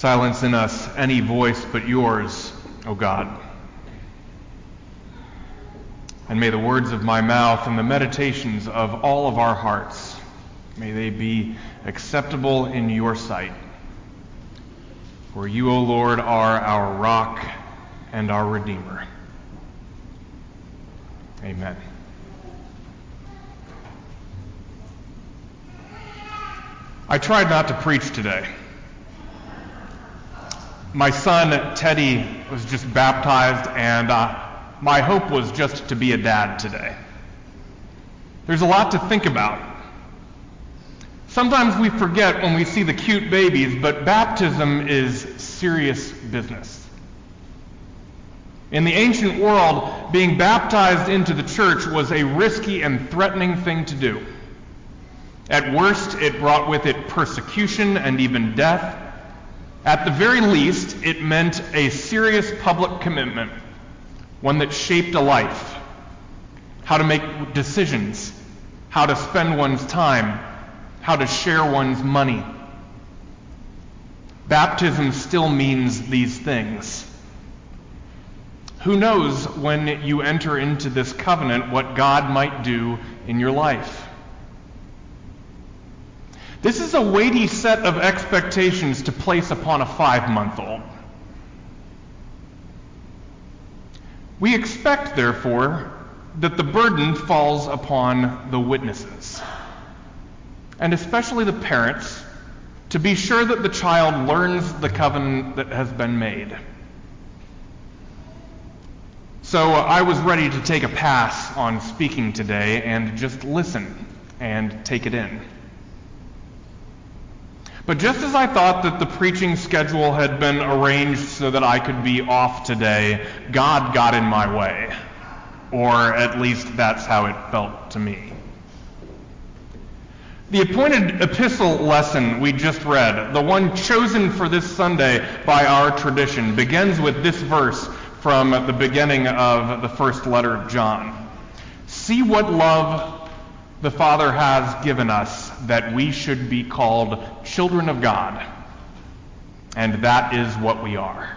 Silence in us any voice but yours, O God. And may the words of my mouth and the meditations of all of our hearts, may they be acceptable in your sight. For you, O Lord, are our rock and our Redeemer. Amen. I tried not to preach today. My son, Teddy, was just baptized, and uh, my hope was just to be a dad today. There's a lot to think about. Sometimes we forget when we see the cute babies, but baptism is serious business. In the ancient world, being baptized into the church was a risky and threatening thing to do. At worst, it brought with it persecution and even death. At the very least, it meant a serious public commitment, one that shaped a life. How to make decisions, how to spend one's time, how to share one's money. Baptism still means these things. Who knows when you enter into this covenant what God might do in your life? This is a weighty set of expectations to place upon a five month old. We expect, therefore, that the burden falls upon the witnesses, and especially the parents, to be sure that the child learns the covenant that has been made. So uh, I was ready to take a pass on speaking today and just listen and take it in. But just as I thought that the preaching schedule had been arranged so that I could be off today, God got in my way. Or at least that's how it felt to me. The appointed epistle lesson we just read, the one chosen for this Sunday by our tradition, begins with this verse from the beginning of the first letter of John. See what love the Father has given us that we should be called children of God. And that is what we are.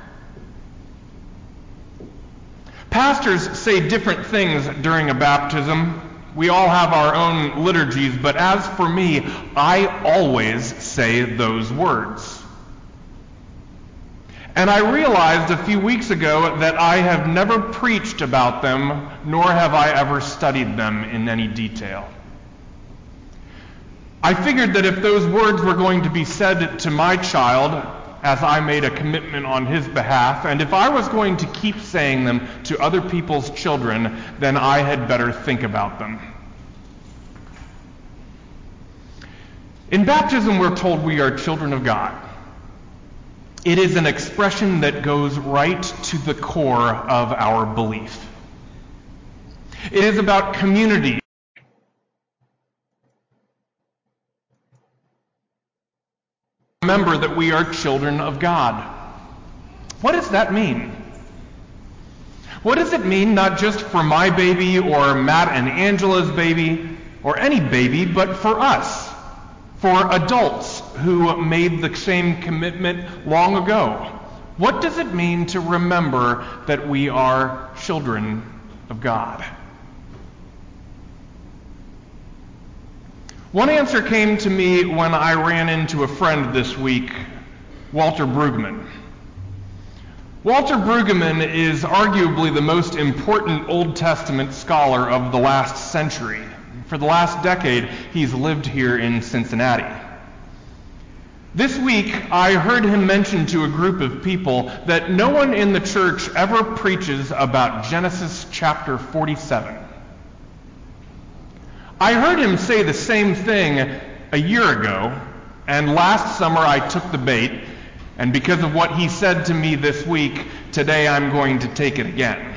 Pastors say different things during a baptism. We all have our own liturgies, but as for me, I always say those words. And I realized a few weeks ago that I have never preached about them, nor have I ever studied them in any detail. I figured that if those words were going to be said to my child, as I made a commitment on his behalf, and if I was going to keep saying them to other people's children, then I had better think about them. In baptism, we're told we are children of God. It is an expression that goes right to the core of our belief. It is about community. Remember that we are children of God. What does that mean? What does it mean not just for my baby or Matt and Angela's baby or any baby, but for us, for adults who made the same commitment long ago. What does it mean to remember that we are children of God? One answer came to me when I ran into a friend this week, Walter Brueggemann. Walter Brueggemann is arguably the most important Old Testament scholar of the last century. For the last decade, he's lived here in Cincinnati. This week, I heard him mention to a group of people that no one in the church ever preaches about Genesis chapter 47. I heard him say the same thing a year ago, and last summer I took the bait, and because of what he said to me this week, today I'm going to take it again.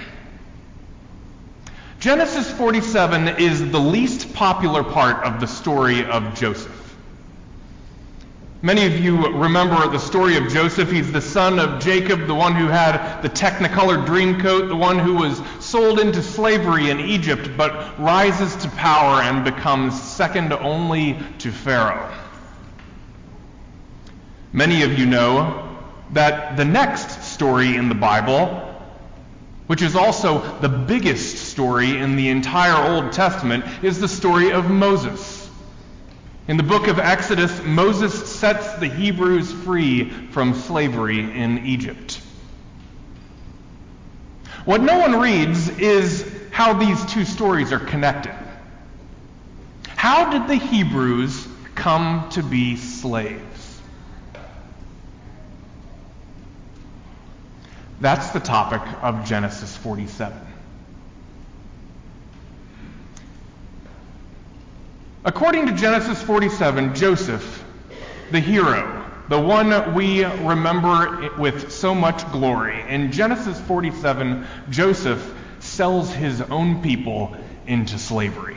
Genesis 47 is the least popular part of the story of Joseph. Many of you remember the story of Joseph. He's the son of Jacob, the one who had the technicolor dream coat, the one who was sold into slavery in Egypt, but rises to power and becomes second only to Pharaoh. Many of you know that the next story in the Bible, which is also the biggest story in the entire Old Testament, is the story of Moses. In the book of Exodus, Moses sets the Hebrews free from slavery in Egypt. What no one reads is how these two stories are connected. How did the Hebrews come to be slaves? That's the topic of Genesis 47. According to Genesis 47, Joseph, the hero, the one we remember with so much glory, in Genesis 47, Joseph sells his own people into slavery.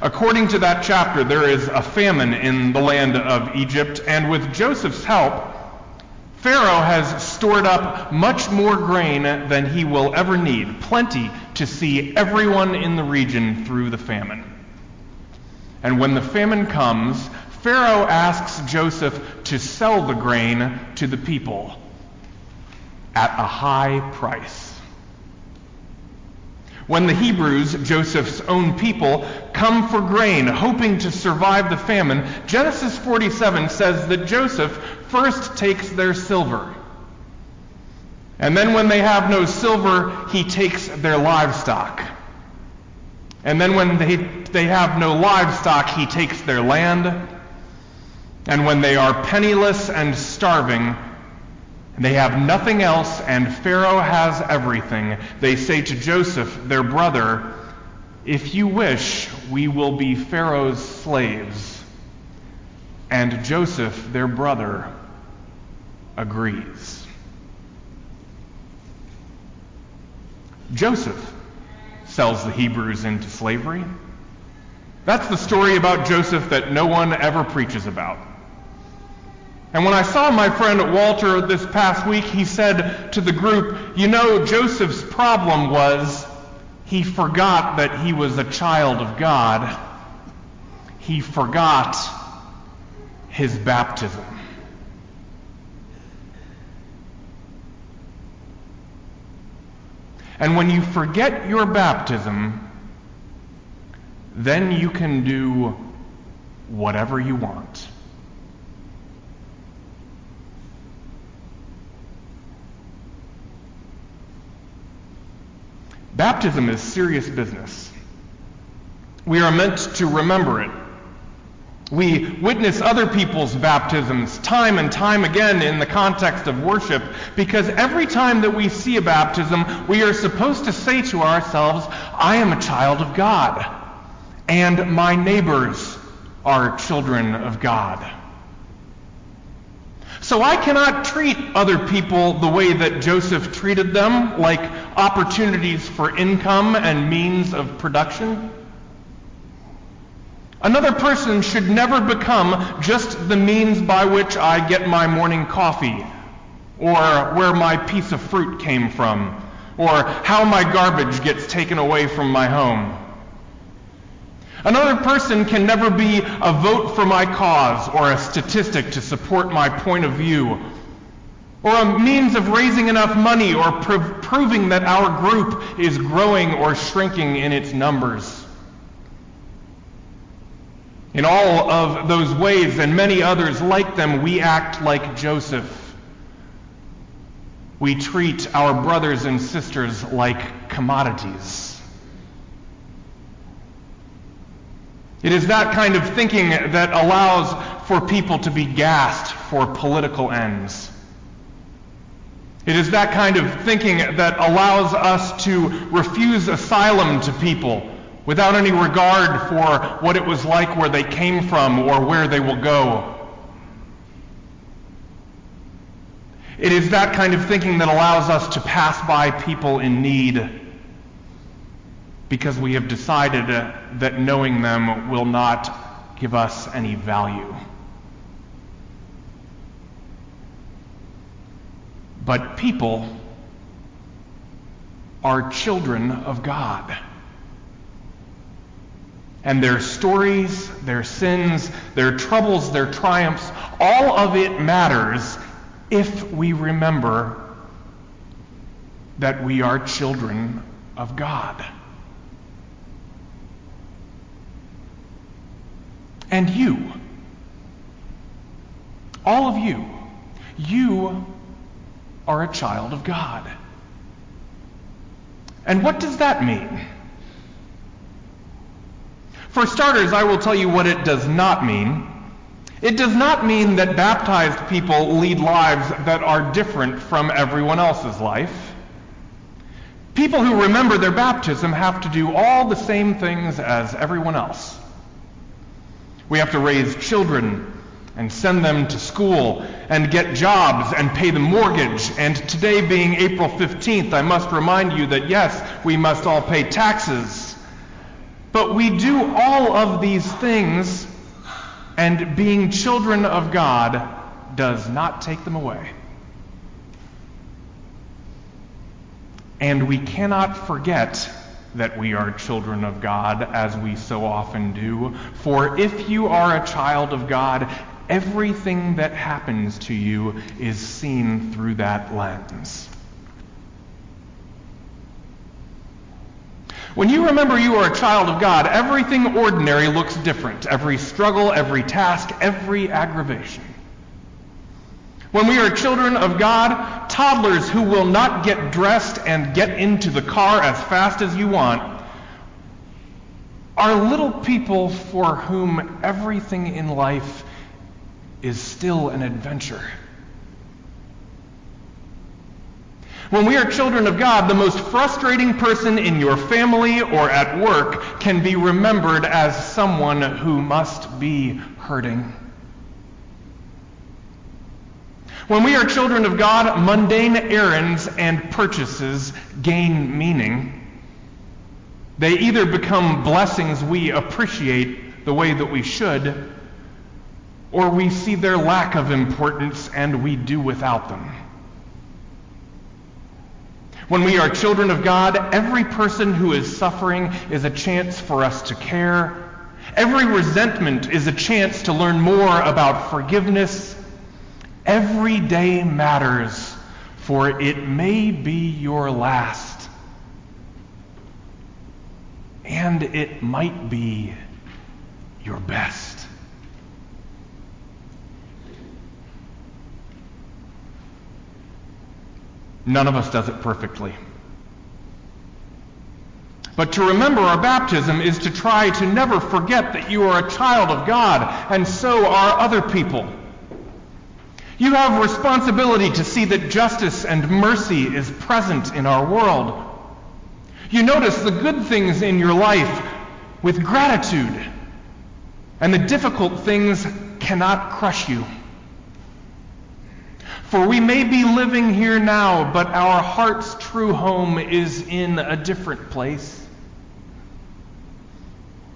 According to that chapter, there is a famine in the land of Egypt, and with Joseph's help, Pharaoh has stored up much more grain than he will ever need, plenty to see everyone in the region through the famine. And when the famine comes, Pharaoh asks Joseph to sell the grain to the people at a high price. When the Hebrews, Joseph's own people, come for grain, hoping to survive the famine, Genesis 47 says that Joseph first takes their silver. And then when they have no silver, he takes their livestock. And then when they, they have no livestock, he takes their land. And when they are penniless and starving, and they have nothing else, and Pharaoh has everything. They say to Joseph, their brother, If you wish, we will be Pharaoh's slaves. And Joseph, their brother, agrees. Joseph sells the Hebrews into slavery. That's the story about Joseph that no one ever preaches about. And when I saw my friend Walter this past week, he said to the group, You know, Joseph's problem was he forgot that he was a child of God. He forgot his baptism. And when you forget your baptism, then you can do whatever you want. Baptism is serious business. We are meant to remember it. We witness other people's baptisms time and time again in the context of worship because every time that we see a baptism, we are supposed to say to ourselves, I am a child of God, and my neighbors are children of God. So I cannot treat other people the way that Joseph treated them, like opportunities for income and means of production. Another person should never become just the means by which I get my morning coffee, or where my piece of fruit came from, or how my garbage gets taken away from my home. Another person can never be a vote for my cause or a statistic to support my point of view or a means of raising enough money or pr- proving that our group is growing or shrinking in its numbers. In all of those ways and many others like them, we act like Joseph. We treat our brothers and sisters like commodities. It is that kind of thinking that allows for people to be gassed for political ends. It is that kind of thinking that allows us to refuse asylum to people without any regard for what it was like where they came from or where they will go. It is that kind of thinking that allows us to pass by people in need because we have decided uh, that knowing them will not give us any value. But people are children of God. And their stories, their sins, their troubles, their triumphs All of it matters if we remember that we are children of God. And you, all of you, you are a child of God. And what does that mean? For starters, I will tell you what it does not mean. It does not mean that baptized people lead lives that are different from everyone else's life. People who remember their baptism have to do all the same things as everyone else. We have to raise children and send them to school and get jobs and pay the mortgage. And today being April 15th, I must remind you that yes, we must all pay taxes. But we do all of these things, and being children of God does not take them away. And we cannot forget that we are children of God, as we so often do. For if you are a child of God, everything that happens to you is seen through that lens. When you remember you are a child of God, everything ordinary looks different. Every struggle, every task, every aggravation. When we are children of God, toddlers who will not get dressed and get into the car as fast as you want are little people for whom everything in life is still an adventure. When we are children of God, the most frustrating person in your family or at work can be remembered as someone who must be hurting. When we are children of God, mundane errands and purchases gain meaning. They either become blessings we appreciate the way that we should, or we see their lack of importance and we do without them. When we are children of God, every person who is suffering is a chance for us to care. Every resentment is a chance to learn more about forgiveness. Every day matters, for it may be your last. And it might be your best. None of us does it perfectly. But to remember our baptism is to try to never forget that you are a child of God, and so are other people. You have responsibility to see that justice and mercy is present in our world. You notice the good things in your life with gratitude, and the difficult things cannot crush you. For we may be living here now, but our heart's true home is in a different place.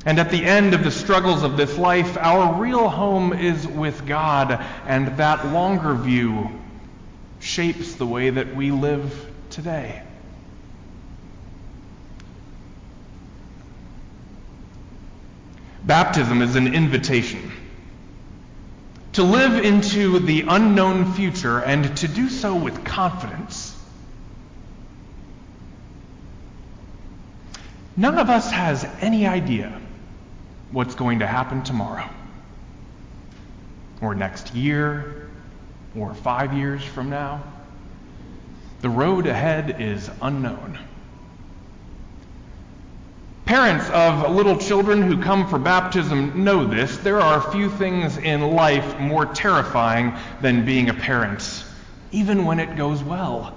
And at the end of the struggles of this life, our real home is with God, and that longer view shapes the way that we live today. Baptism is an invitation to live into the unknown future and to do so with confidence. None of us has any idea what's going to happen tomorrow, or next year, or five years from now. The road ahead is unknown. Parents of little children who come for baptism know this. There are few things in life more terrifying than being a parent, even when it goes well.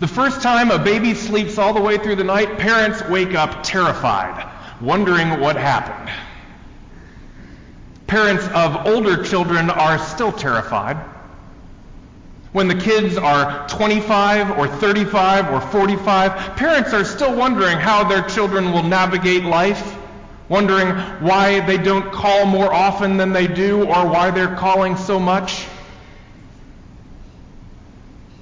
The first time a baby sleeps all the way through the night, parents wake up terrified, wondering what happened. Parents of older children are still terrified. When the kids are 25 or 35 or 45, parents are still wondering how their children will navigate life, wondering why they don't call more often than they do or why they're calling so much.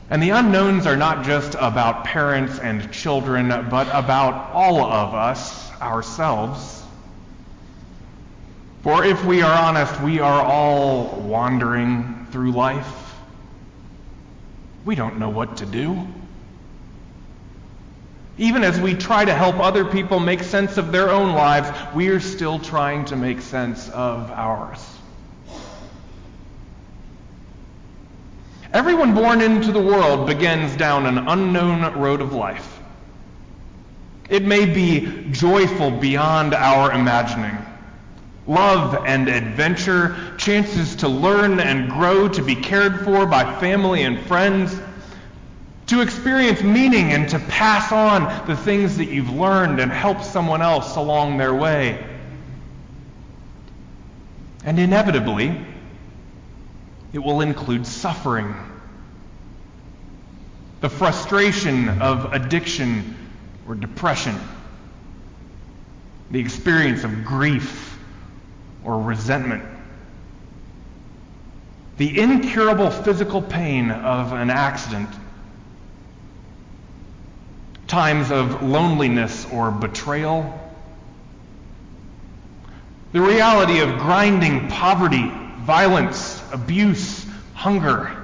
And the unknowns are not just about parents and children, but about all of us ourselves. For if we are honest, we are all wandering through life. We don't know what to do. Even as we try to help other people make sense of their own lives, we are still trying to make sense of ours. Everyone born into the world begins down an unknown road of life. It may be joyful beyond our imagining. Love and adventure, chances to learn and grow, to be cared for by family and friends, to experience meaning and to pass on the things that you've learned and help someone else along their way. And inevitably, it will include suffering. The frustration of addiction or depression. The experience of grief or resentment. The incurable physical pain of an accident. Times of loneliness or betrayal. The reality of grinding poverty, violence, abuse, hunger.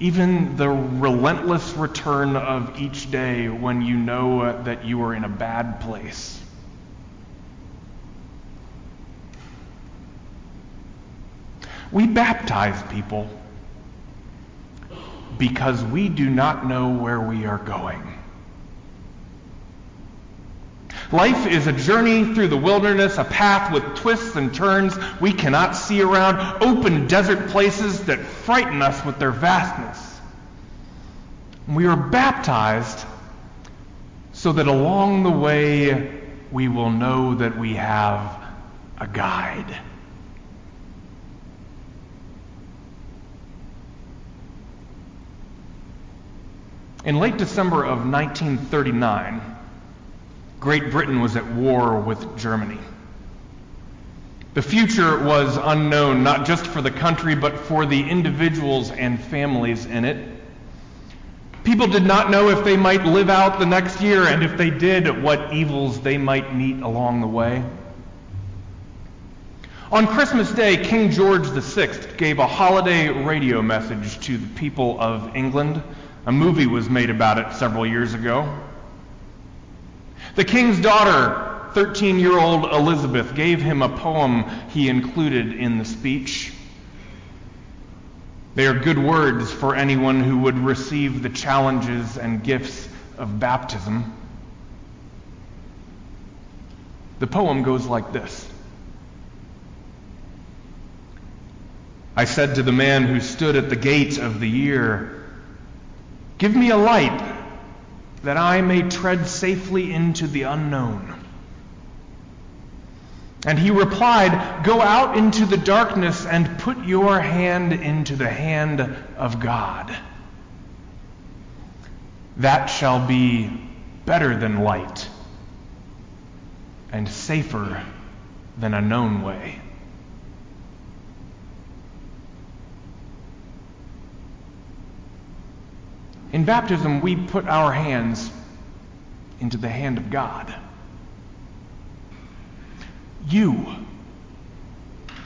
Even the relentless return of each day when you know that you are in a bad place. We baptize people because we do not know where we are going. Life is a journey through the wilderness, a path with twists and turns we cannot see around, open desert places that frighten us with their vastness. We are baptized so that along the way we will know that we have a guide. In late December of 1939, Great Britain was at war with Germany. The future was unknown, not just for the country, but for the individuals and families in it. People did not know if they might live out the next year, and if they did, what evils they might meet along the way. On Christmas Day, King George VI gave a holiday radio message to the people of England. A movie was made about it several years ago. The king's daughter, 13 year old Elizabeth, gave him a poem he included in the speech. They are good words for anyone who would receive the challenges and gifts of baptism. The poem goes like this I said to the man who stood at the gate of the year, Give me a light that I may tread safely into the unknown. And he replied, Go out into the darkness and put your hand into the hand of God. That shall be better than light and safer than a known way. In baptism, we put our hands into the hand of God. You.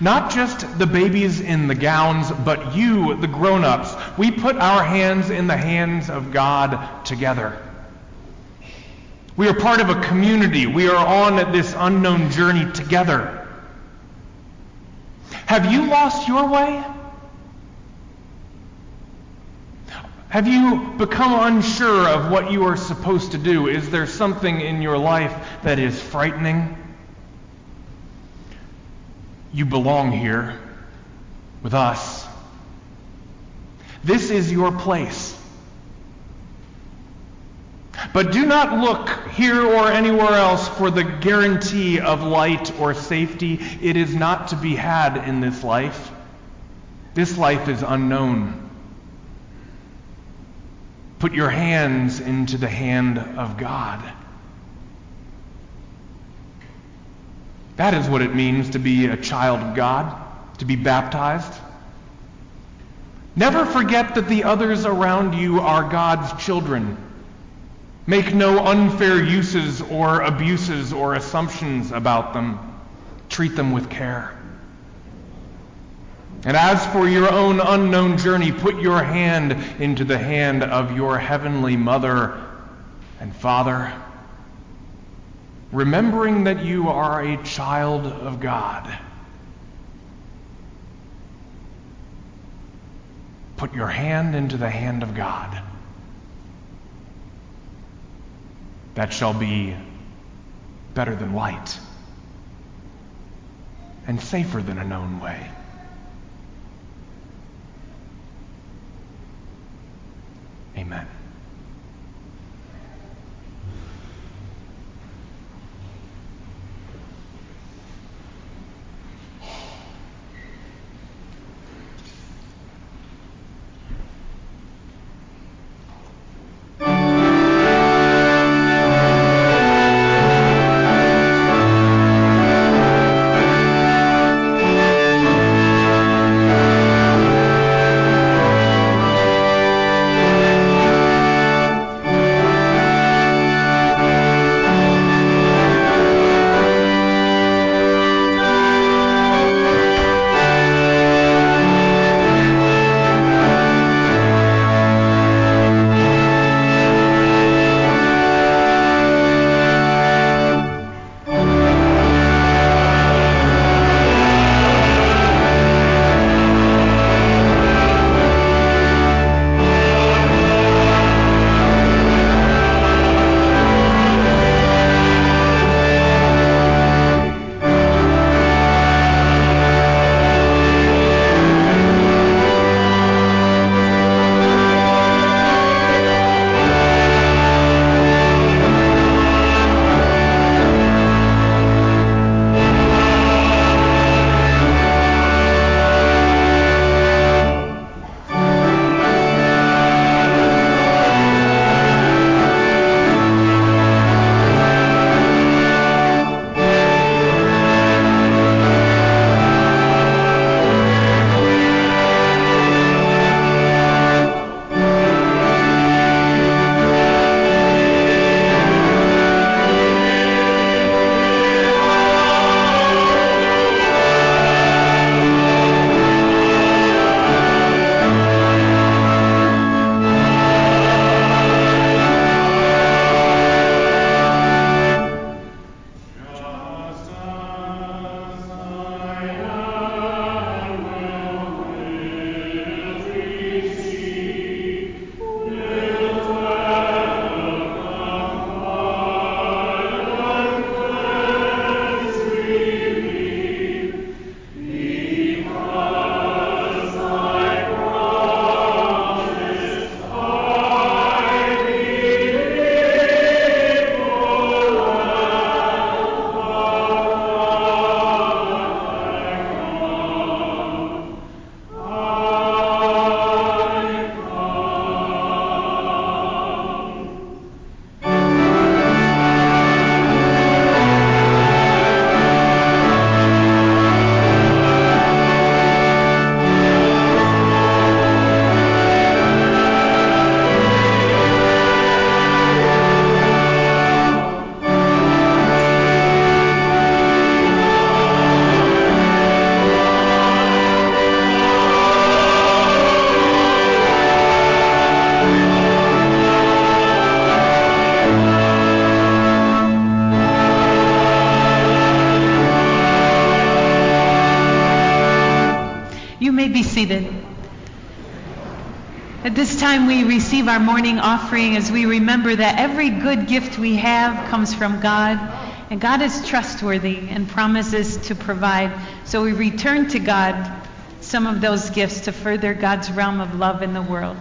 Not just the babies in the gowns, but you, the grown ups. We put our hands in the hands of God together. We are part of a community. We are on this unknown journey together. Have you lost your way? Have you become unsure of what you are supposed to do? Is there something in your life that is frightening? You belong here with us. This is your place. But do not look here or anywhere else for the guarantee of light or safety. It is not to be had in this life. This life is unknown. Put your hands into the hand of God. That is what it means to be a child of God, to be baptized. Never forget that the others around you are God's children. Make no unfair uses or abuses or assumptions about them. Treat them with care. And as for your own unknown journey, put your hand into the hand of your heavenly mother and father, remembering that you are a child of God. Put your hand into the hand of God. That shall be better than light and safer than a known way. Amen. Seated. At this time, we receive our morning offering as we remember that every good gift we have comes from God, and God is trustworthy and promises to provide. So we return to God some of those gifts to further God's realm of love in the world.